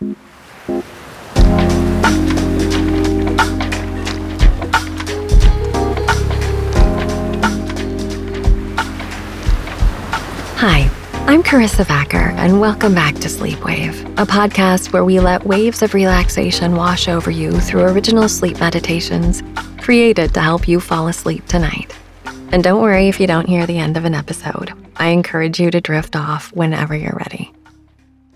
Hi, I'm Karissa Vacker, and welcome back to Sleepwave, a podcast where we let waves of relaxation wash over you through original sleep meditations created to help you fall asleep tonight. And don't worry if you don't hear the end of an episode. I encourage you to drift off whenever you're ready.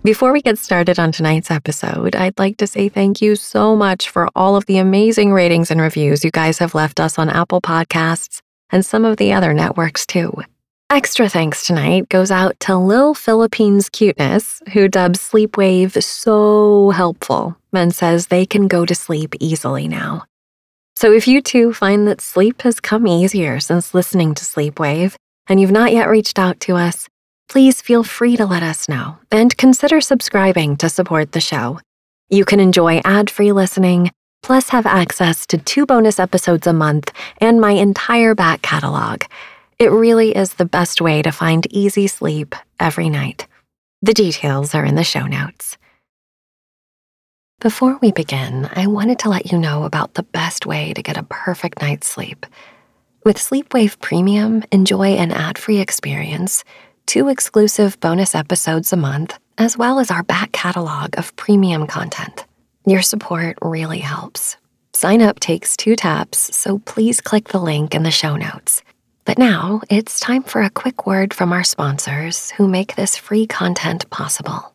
Before we get started on tonight's episode, I'd like to say thank you so much for all of the amazing ratings and reviews you guys have left us on Apple Podcasts and some of the other networks too. Extra thanks tonight goes out to Lil Philippines Cuteness, who dubs Sleepwave so helpful and says they can go to sleep easily now. So if you too find that sleep has come easier since listening to Sleepwave and you've not yet reached out to us, please feel free to let us know and consider subscribing to support the show. You can enjoy ad free listening, plus have access to two bonus episodes a month and my entire back catalog. It really is the best way to find easy sleep every night. The details are in the show notes. Before we begin, I wanted to let you know about the best way to get a perfect night's sleep. With Sleepwave Premium, enjoy an ad free experience, two exclusive bonus episodes a month, as well as our back catalog of premium content. Your support really helps. Sign up takes two taps, so please click the link in the show notes. But now it's time for a quick word from our sponsors who make this free content possible.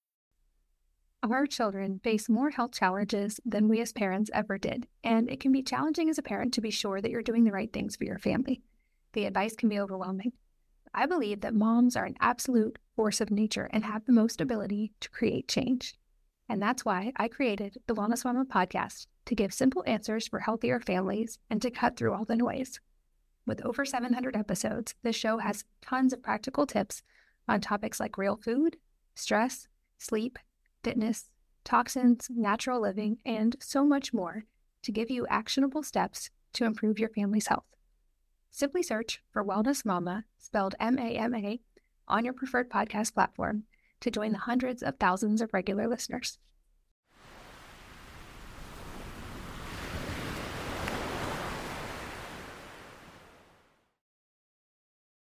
Our children face more health challenges than we as parents ever did, and it can be challenging as a parent to be sure that you're doing the right things for your family. The advice can be overwhelming. I believe that moms are an absolute force of nature and have the most ability to create change. And that's why I created the Wellness Mama podcast to give simple answers for healthier families and to cut through all the noise. With over 700 episodes, this show has tons of practical tips on topics like real food, stress, sleep, fitness, toxins, natural living, and so much more to give you actionable steps to improve your family's health. Simply search for Wellness Mama, spelled M A M A, on your preferred podcast platform to join the hundreds of thousands of regular listeners.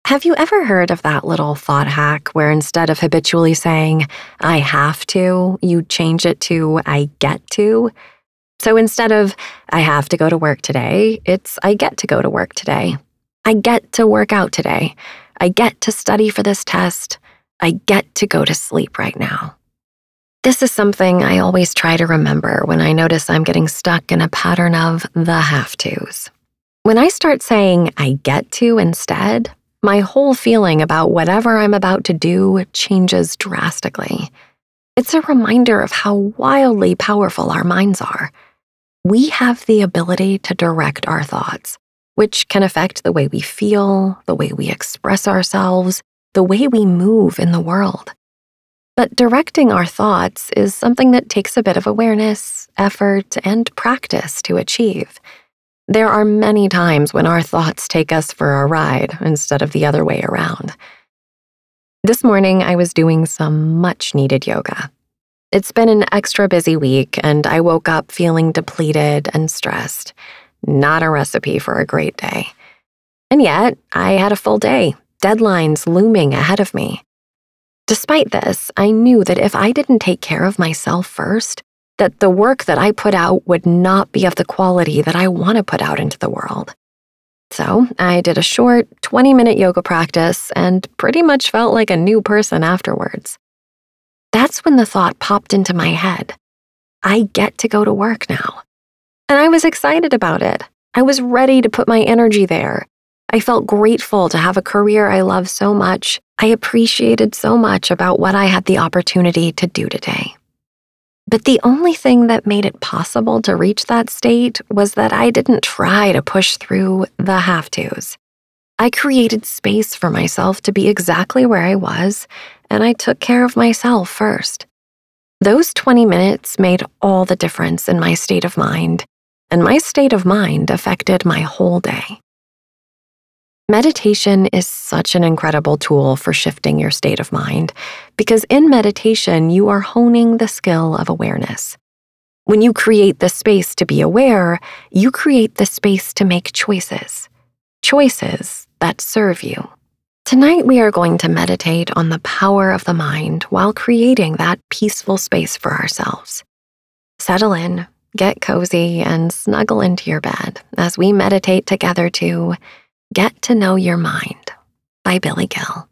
Have you ever heard of that little thought hack where instead of habitually saying, I have to, you change it to, I get to? So instead of, I have to go to work today, it's, I get to go to work today. I get to work out today. I get to study for this test. I get to go to sleep right now. This is something I always try to remember when I notice I'm getting stuck in a pattern of the have tos. When I start saying I get to instead, my whole feeling about whatever I'm about to do changes drastically. It's a reminder of how wildly powerful our minds are. We have the ability to direct our thoughts, which can affect the way we feel, the way we express ourselves, the way we move in the world. But directing our thoughts is something that takes a bit of awareness, effort, and practice to achieve. There are many times when our thoughts take us for a ride instead of the other way around. This morning, I was doing some much needed yoga. It's been an extra busy week, and I woke up feeling depleted and stressed. Not a recipe for a great day. And yet, I had a full day, deadlines looming ahead of me. Despite this, I knew that if I didn't take care of myself first, that the work that I put out would not be of the quality that I want to put out into the world. So I did a short 20 minute yoga practice and pretty much felt like a new person afterwards. That's when the thought popped into my head I get to go to work now. And I was excited about it. I was ready to put my energy there. I felt grateful to have a career I love so much. I appreciated so much about what I had the opportunity to do today. But the only thing that made it possible to reach that state was that I didn't try to push through the have tos. I created space for myself to be exactly where I was, and I took care of myself first. Those 20 minutes made all the difference in my state of mind, and my state of mind affected my whole day. Meditation is such an incredible tool for shifting your state of mind because in meditation, you are honing the skill of awareness. When you create the space to be aware, you create the space to make choices. Choices that serve you. Tonight, we are going to meditate on the power of the mind while creating that peaceful space for ourselves. Settle in, get cozy, and snuggle into your bed as we meditate together to Get to Know Your Mind by Billy Gill.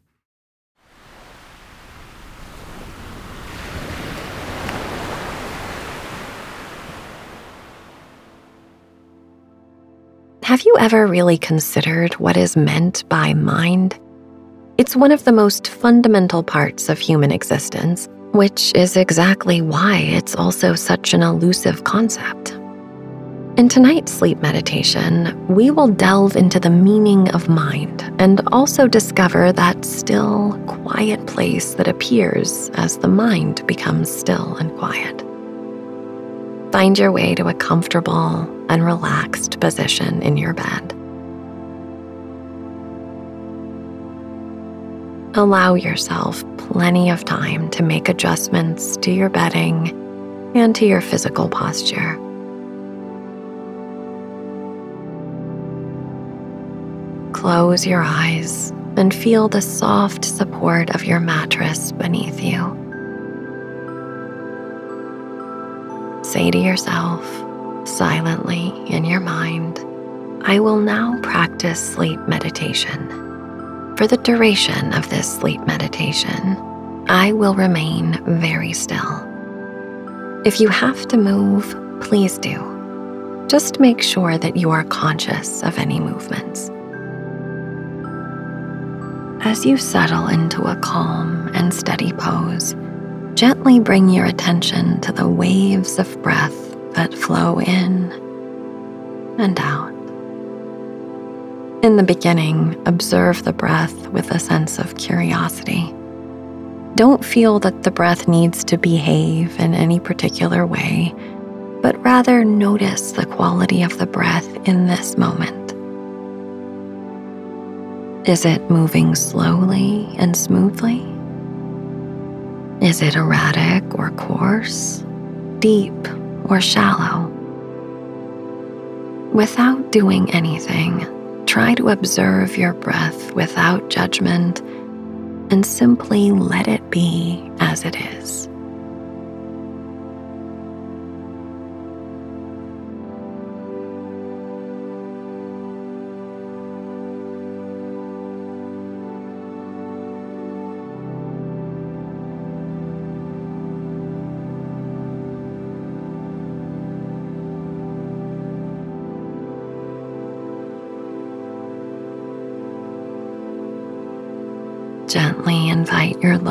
Have you ever really considered what is meant by mind? It's one of the most fundamental parts of human existence, which is exactly why it's also such an elusive concept. In tonight's sleep meditation, we will delve into the meaning of mind and also discover that still, quiet place that appears as the mind becomes still and quiet. Find your way to a comfortable and relaxed position in your bed. Allow yourself plenty of time to make adjustments to your bedding and to your physical posture. Close your eyes and feel the soft support of your mattress beneath you. Say to yourself, silently in your mind, I will now practice sleep meditation. For the duration of this sleep meditation, I will remain very still. If you have to move, please do. Just make sure that you are conscious of any movements. As you settle into a calm and steady pose, gently bring your attention to the waves of breath that flow in and out. In the beginning, observe the breath with a sense of curiosity. Don't feel that the breath needs to behave in any particular way, but rather notice the quality of the breath in this moment. Is it moving slowly and smoothly? Is it erratic or coarse, deep or shallow? Without doing anything, try to observe your breath without judgment and simply let it be as it is.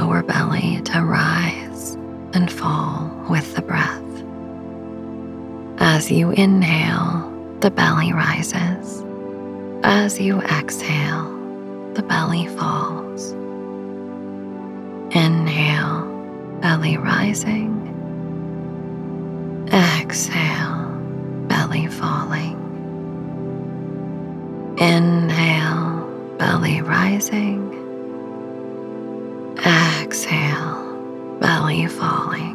Lower belly to rise and fall with the breath. As you inhale, the belly rises. As you exhale, the belly falls. Inhale, belly rising. Exhale, belly falling. Inhale, belly rising. Exhale, belly falling.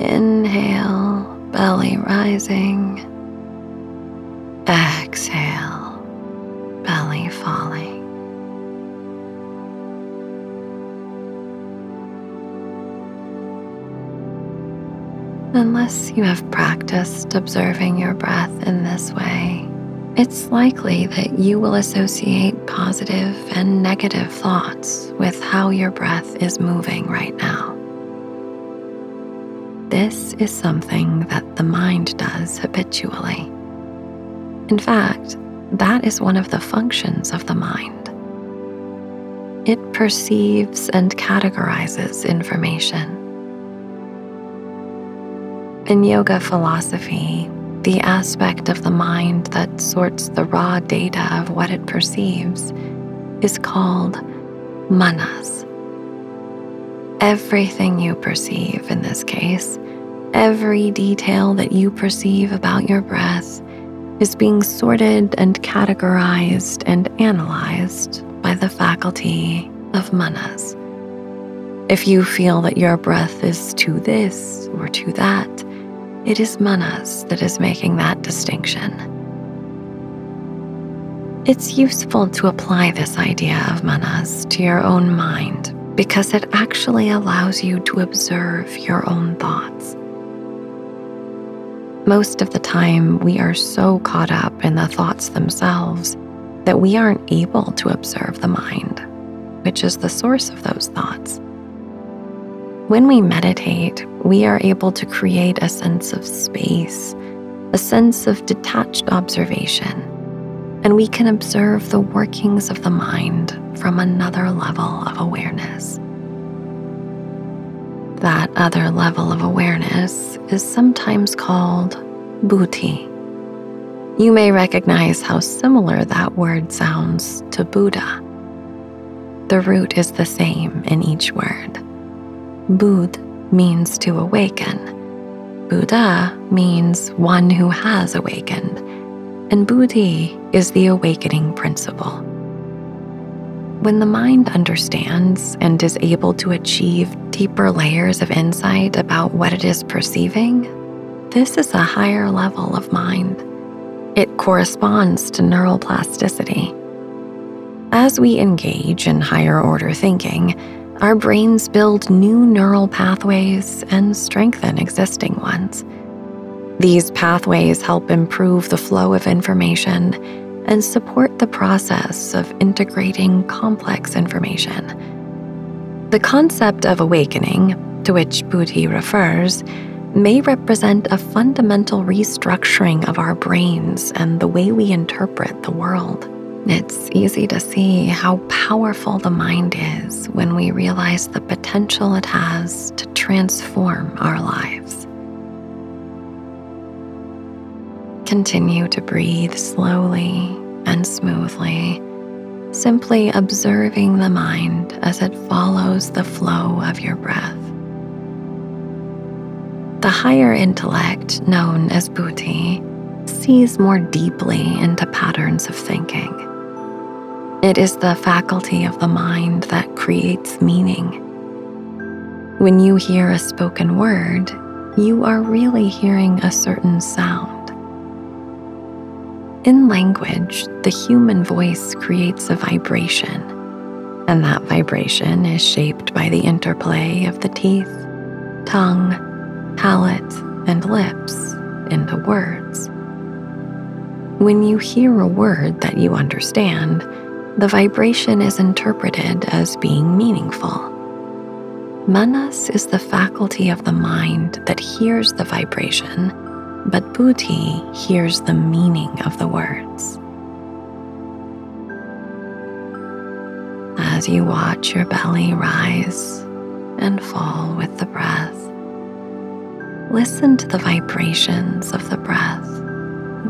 Inhale, belly rising. Exhale, belly falling. Unless you have practiced observing your breath in this way, it's likely that you will associate positive and negative thoughts with how your breath is moving right now. This is something that the mind does habitually. In fact, that is one of the functions of the mind. It perceives and categorizes information. In yoga philosophy, the aspect of the mind that sorts the raw data of what it perceives is called manas. Everything you perceive in this case, every detail that you perceive about your breath, is being sorted and categorized and analyzed by the faculty of manas. If you feel that your breath is to this or to that, it is manas that is making that distinction. It's useful to apply this idea of manas to your own mind because it actually allows you to observe your own thoughts. Most of the time, we are so caught up in the thoughts themselves that we aren't able to observe the mind, which is the source of those thoughts. When we meditate, we are able to create a sense of space, a sense of detached observation, and we can observe the workings of the mind from another level of awareness. That other level of awareness is sometimes called buddhi. You may recognize how similar that word sounds to Buddha. The root is the same in each word. Bud means to awaken. Buddha means one who has awakened. And Buddhi is the awakening principle. When the mind understands and is able to achieve deeper layers of insight about what it is perceiving, this is a higher level of mind. It corresponds to neural plasticity. As we engage in higher order thinking, our brains build new neural pathways and strengthen existing ones. These pathways help improve the flow of information and support the process of integrating complex information. The concept of awakening, to which Buddhi refers, may represent a fundamental restructuring of our brains and the way we interpret the world. It's easy to see how powerful the mind is when we realize the potential it has to transform our lives. Continue to breathe slowly and smoothly, simply observing the mind as it follows the flow of your breath. The higher intellect, known as buddhi, sees more deeply into patterns of thinking. It is the faculty of the mind that creates meaning. When you hear a spoken word, you are really hearing a certain sound. In language, the human voice creates a vibration, and that vibration is shaped by the interplay of the teeth, tongue, palate, and lips into words. When you hear a word that you understand, the vibration is interpreted as being meaningful. Manas is the faculty of the mind that hears the vibration, but buddhi hears the meaning of the words. As you watch your belly rise and fall with the breath, listen to the vibrations of the breath,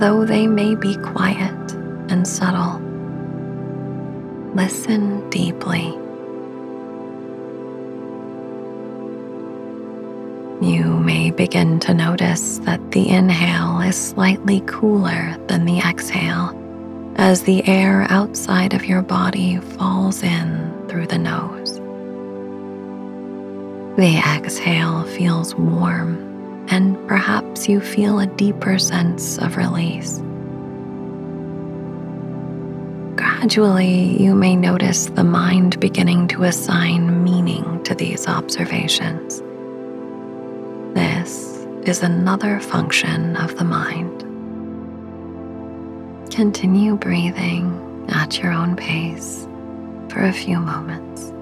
though they may be quiet and subtle. Listen deeply. You may begin to notice that the inhale is slightly cooler than the exhale as the air outside of your body falls in through the nose. The exhale feels warm, and perhaps you feel a deeper sense of release. Gradually, you may notice the mind beginning to assign meaning to these observations. This is another function of the mind. Continue breathing at your own pace for a few moments.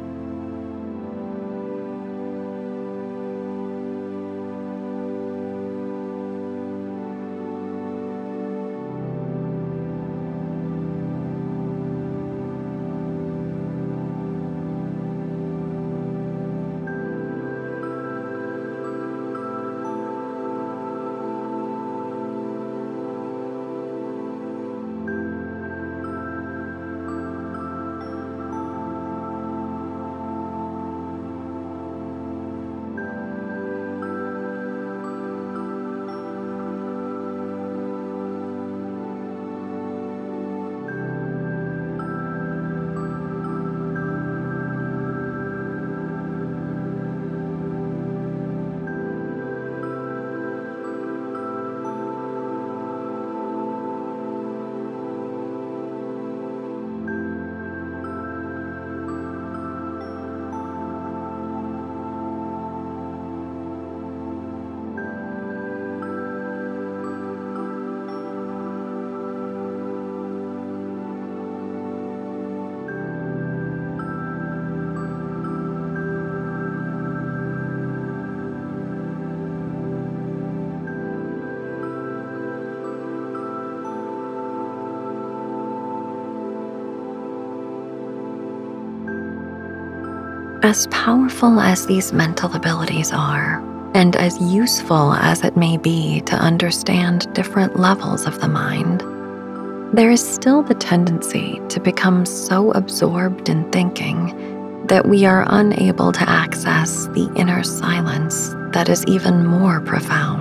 As powerful as these mental abilities are, and as useful as it may be to understand different levels of the mind, there is still the tendency to become so absorbed in thinking that we are unable to access the inner silence that is even more profound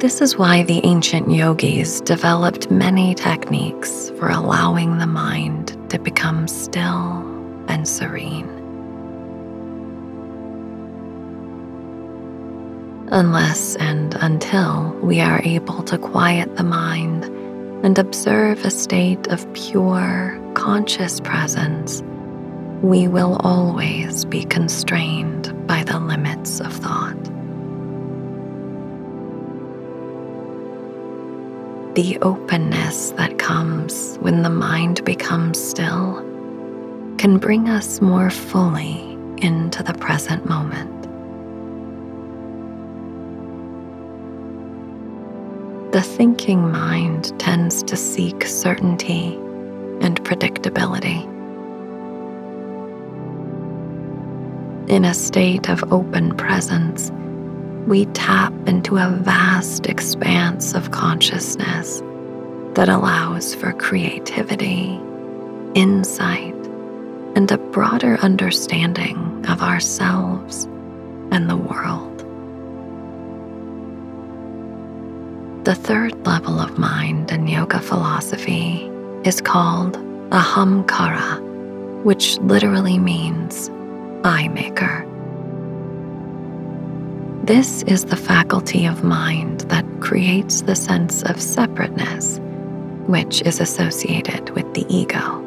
This is why the ancient yogis developed many techniques for allowing the mind to become still and serene. Unless and until we are able to quiet the mind and observe a state of pure, conscious presence, we will always be constrained by the limits of thought. The openness that comes when the mind becomes still can bring us more fully into the present moment. The thinking mind tends to seek certainty and predictability. In a state of open presence, we tap into a vast expanse of consciousness that allows for creativity, insight, and a broader understanding of ourselves and the world. The third level of mind in yoga philosophy is called ahamkara, which literally means I maker. This is the faculty of mind that creates the sense of separateness, which is associated with the ego.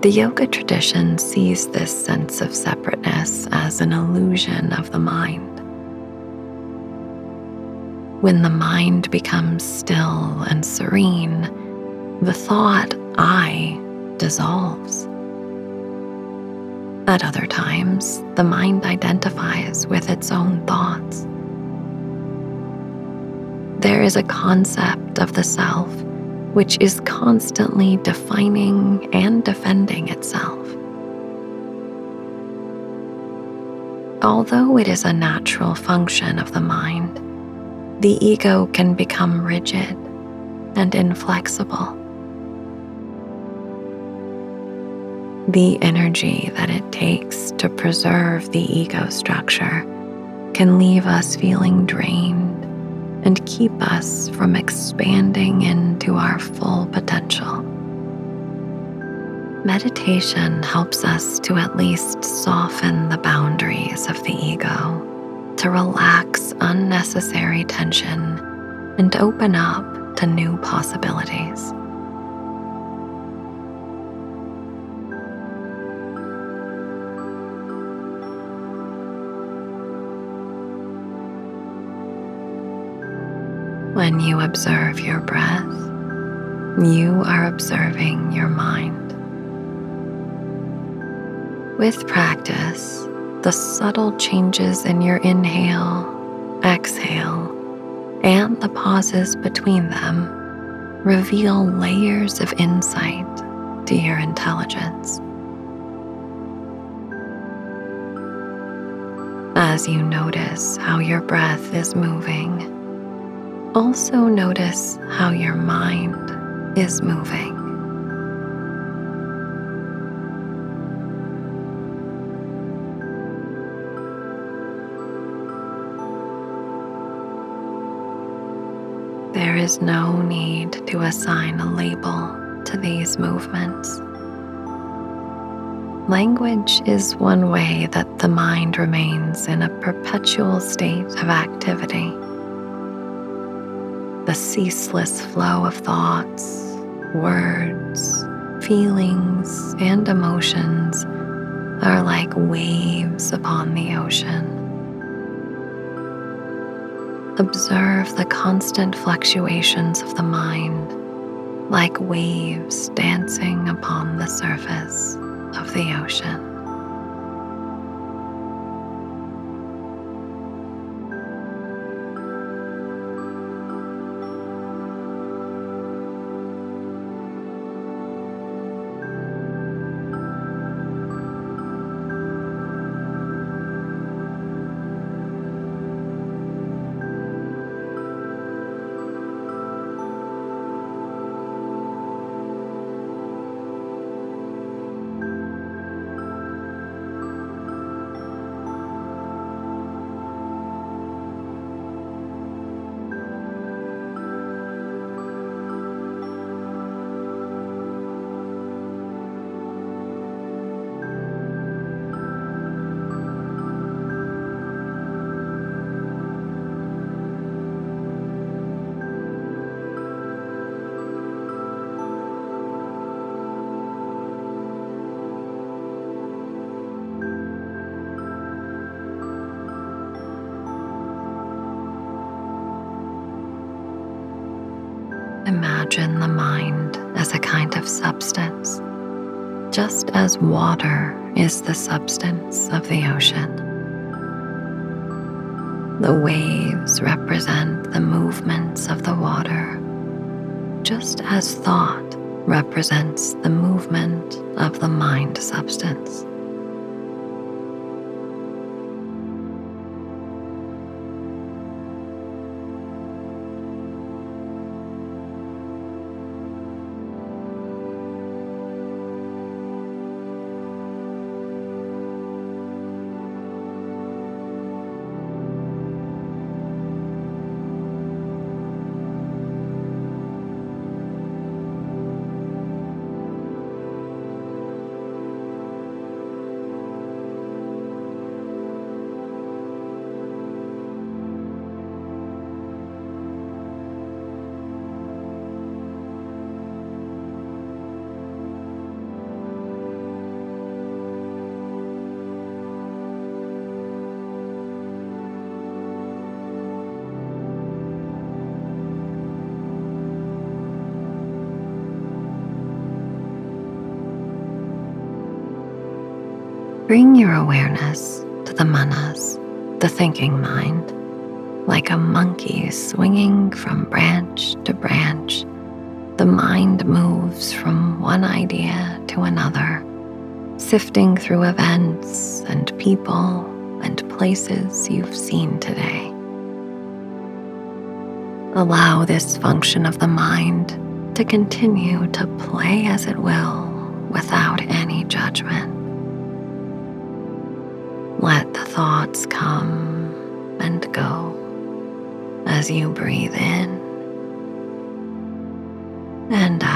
The yoga tradition sees this sense of separateness as an illusion of the mind. When the mind becomes still and serene, the thought I dissolves. At other times, the mind identifies with its own thoughts. There is a concept of the self which is constantly defining and defending itself. Although it is a natural function of the mind, the ego can become rigid and inflexible. The energy that it takes to preserve the ego structure can leave us feeling drained and keep us from expanding into our full potential. Meditation helps us to at least soften the boundaries of the ego, to relax unnecessary tension, and open up to new possibilities. When you observe your breath, you are observing your mind. With practice, the subtle changes in your inhale, exhale, and the pauses between them reveal layers of insight to your intelligence. As you notice how your breath is moving, also notice how your mind is moving. There is no need to assign a label to these movements. Language is one way that the mind remains in a perpetual state of activity the ceaseless flow of thoughts, words, feelings, and emotions are like waves upon the ocean. Observe the constant fluctuations of the mind like waves dancing upon the surface of the ocean. Imagine the mind as a kind of substance, just as water is the substance of the ocean. The waves represent the movements of the water, just as thought represents the movement of the mind substance. Bring your awareness to the manas, the thinking mind, like a monkey swinging from branch to branch. The mind moves from one idea to another, sifting through events and people and places you've seen today. Allow this function of the mind to continue to play as it will without any judgment. Thoughts come and go as you breathe in and out.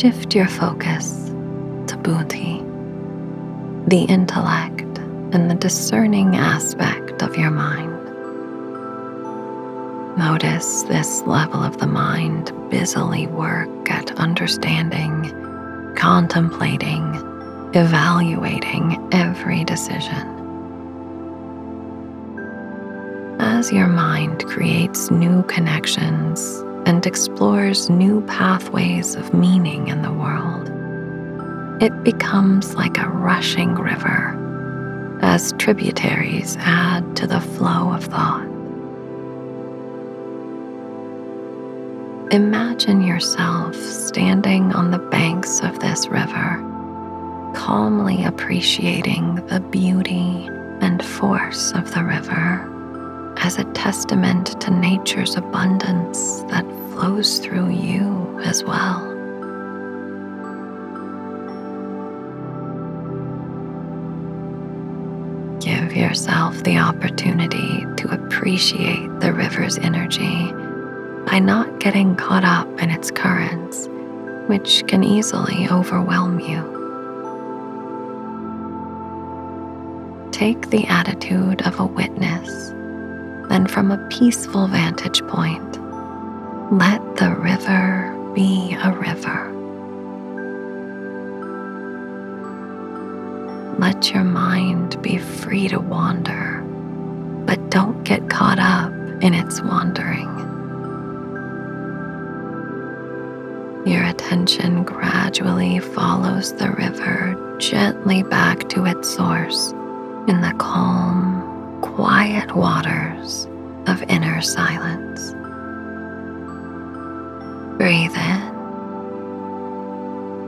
Shift your focus to buddhi, the intellect and the discerning aspect of your mind. Notice this level of the mind busily work at understanding, contemplating, evaluating every decision. As your mind creates new connections and explores new pathways of meaning in the world, it becomes like a rushing river as tributaries add to the flow of thought. Imagine yourself standing on the banks of this river, calmly appreciating the beauty and force of the river as a testament to nature's abundance that flows through you as well. Give yourself the opportunity to appreciate the river's energy by not getting caught up in its currents, which can easily overwhelm you. Take the attitude of a witness, then from a peaceful vantage point, let the river be a river. Let your mind be free to wander, but don't get caught up in its wandering. Your attention gradually follows the river gently back to its source in the calm, quiet waters of inner silence. Breathe in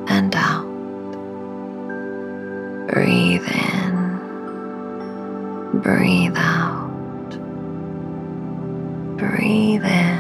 and out. Breathe in, breathe out. Breathe in,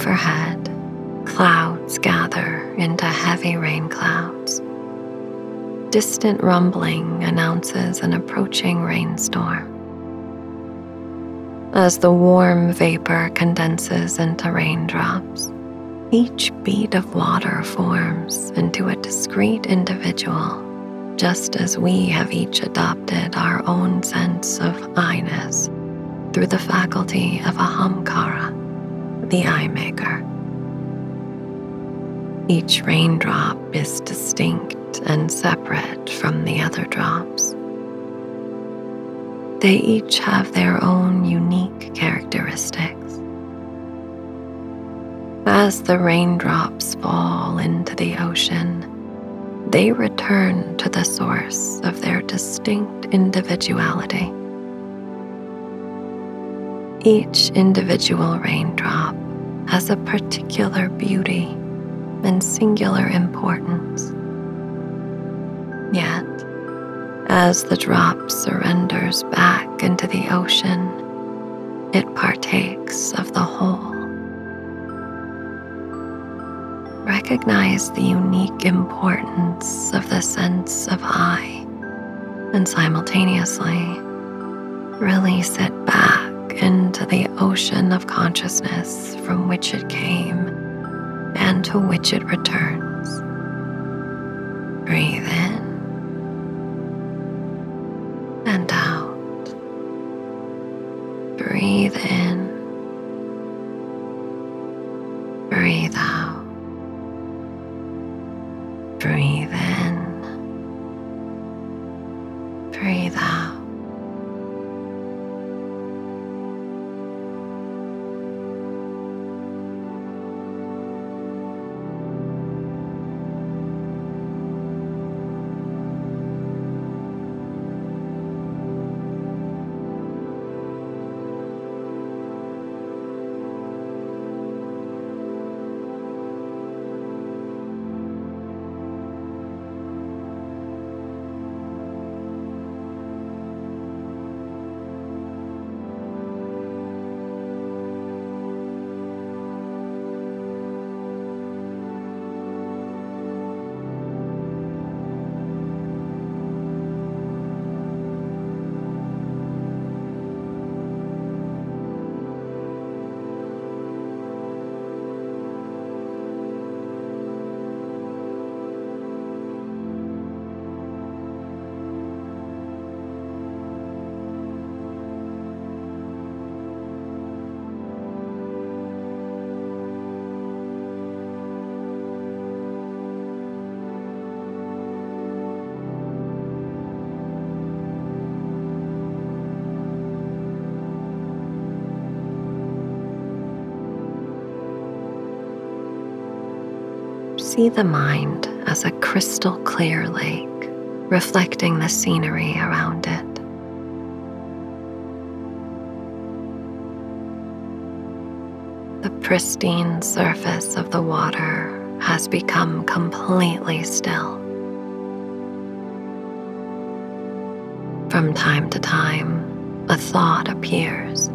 Overhead, clouds gather into heavy rain clouds. Distant rumbling announces an approaching rainstorm. As the warm vapor condenses into raindrops, each bead of water forms into a discrete individual, just as we have each adopted our own sense of I ness through the faculty of ahamkara the eye maker. Each raindrop is distinct and separate from the other drops. They each have their own unique characteristics. As the raindrops fall into the ocean, they return to the source of their distinct individuality. Each individual raindrop has a particular beauty and singular importance. Yet, as the drop surrenders back into the ocean, it partakes of the whole. Recognize the unique importance of the sense of I, and simultaneously release it back into the ocean of consciousness from which it came and to which it returns. Breathe in see the mind as a crystal clear lake, reflecting the scenery around it. The pristine surface of the water has become completely still. From time to time, a thought appears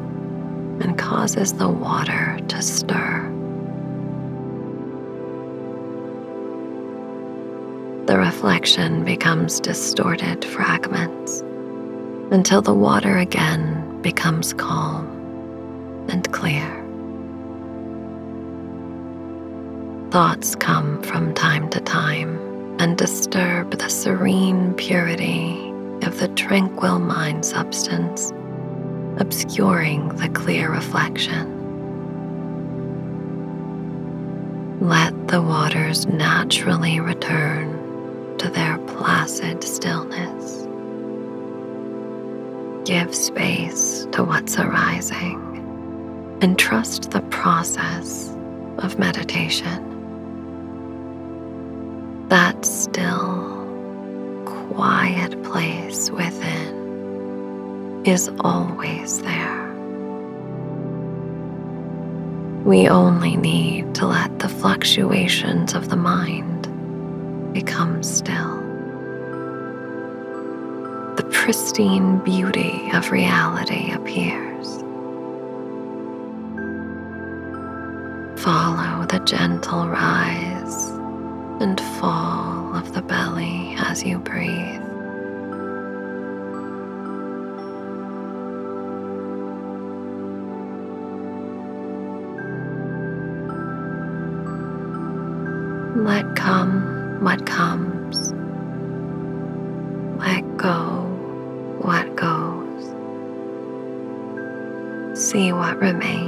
and causes the water to stir. Reflection becomes distorted fragments until the water again becomes calm and clear. Thoughts come from time to time and disturb the serene purity of the tranquil mind substance, obscuring the clear reflection. Let the waters naturally return their placid stillness. Give space to what's arising and trust the process of meditation. That still, quiet place within is always there. We only need to let the fluctuations of the mind become still. The pristine beauty of reality appears. Follow the gentle rise and fall of the belly as you breathe. What comes. Let go what goes. See what remains.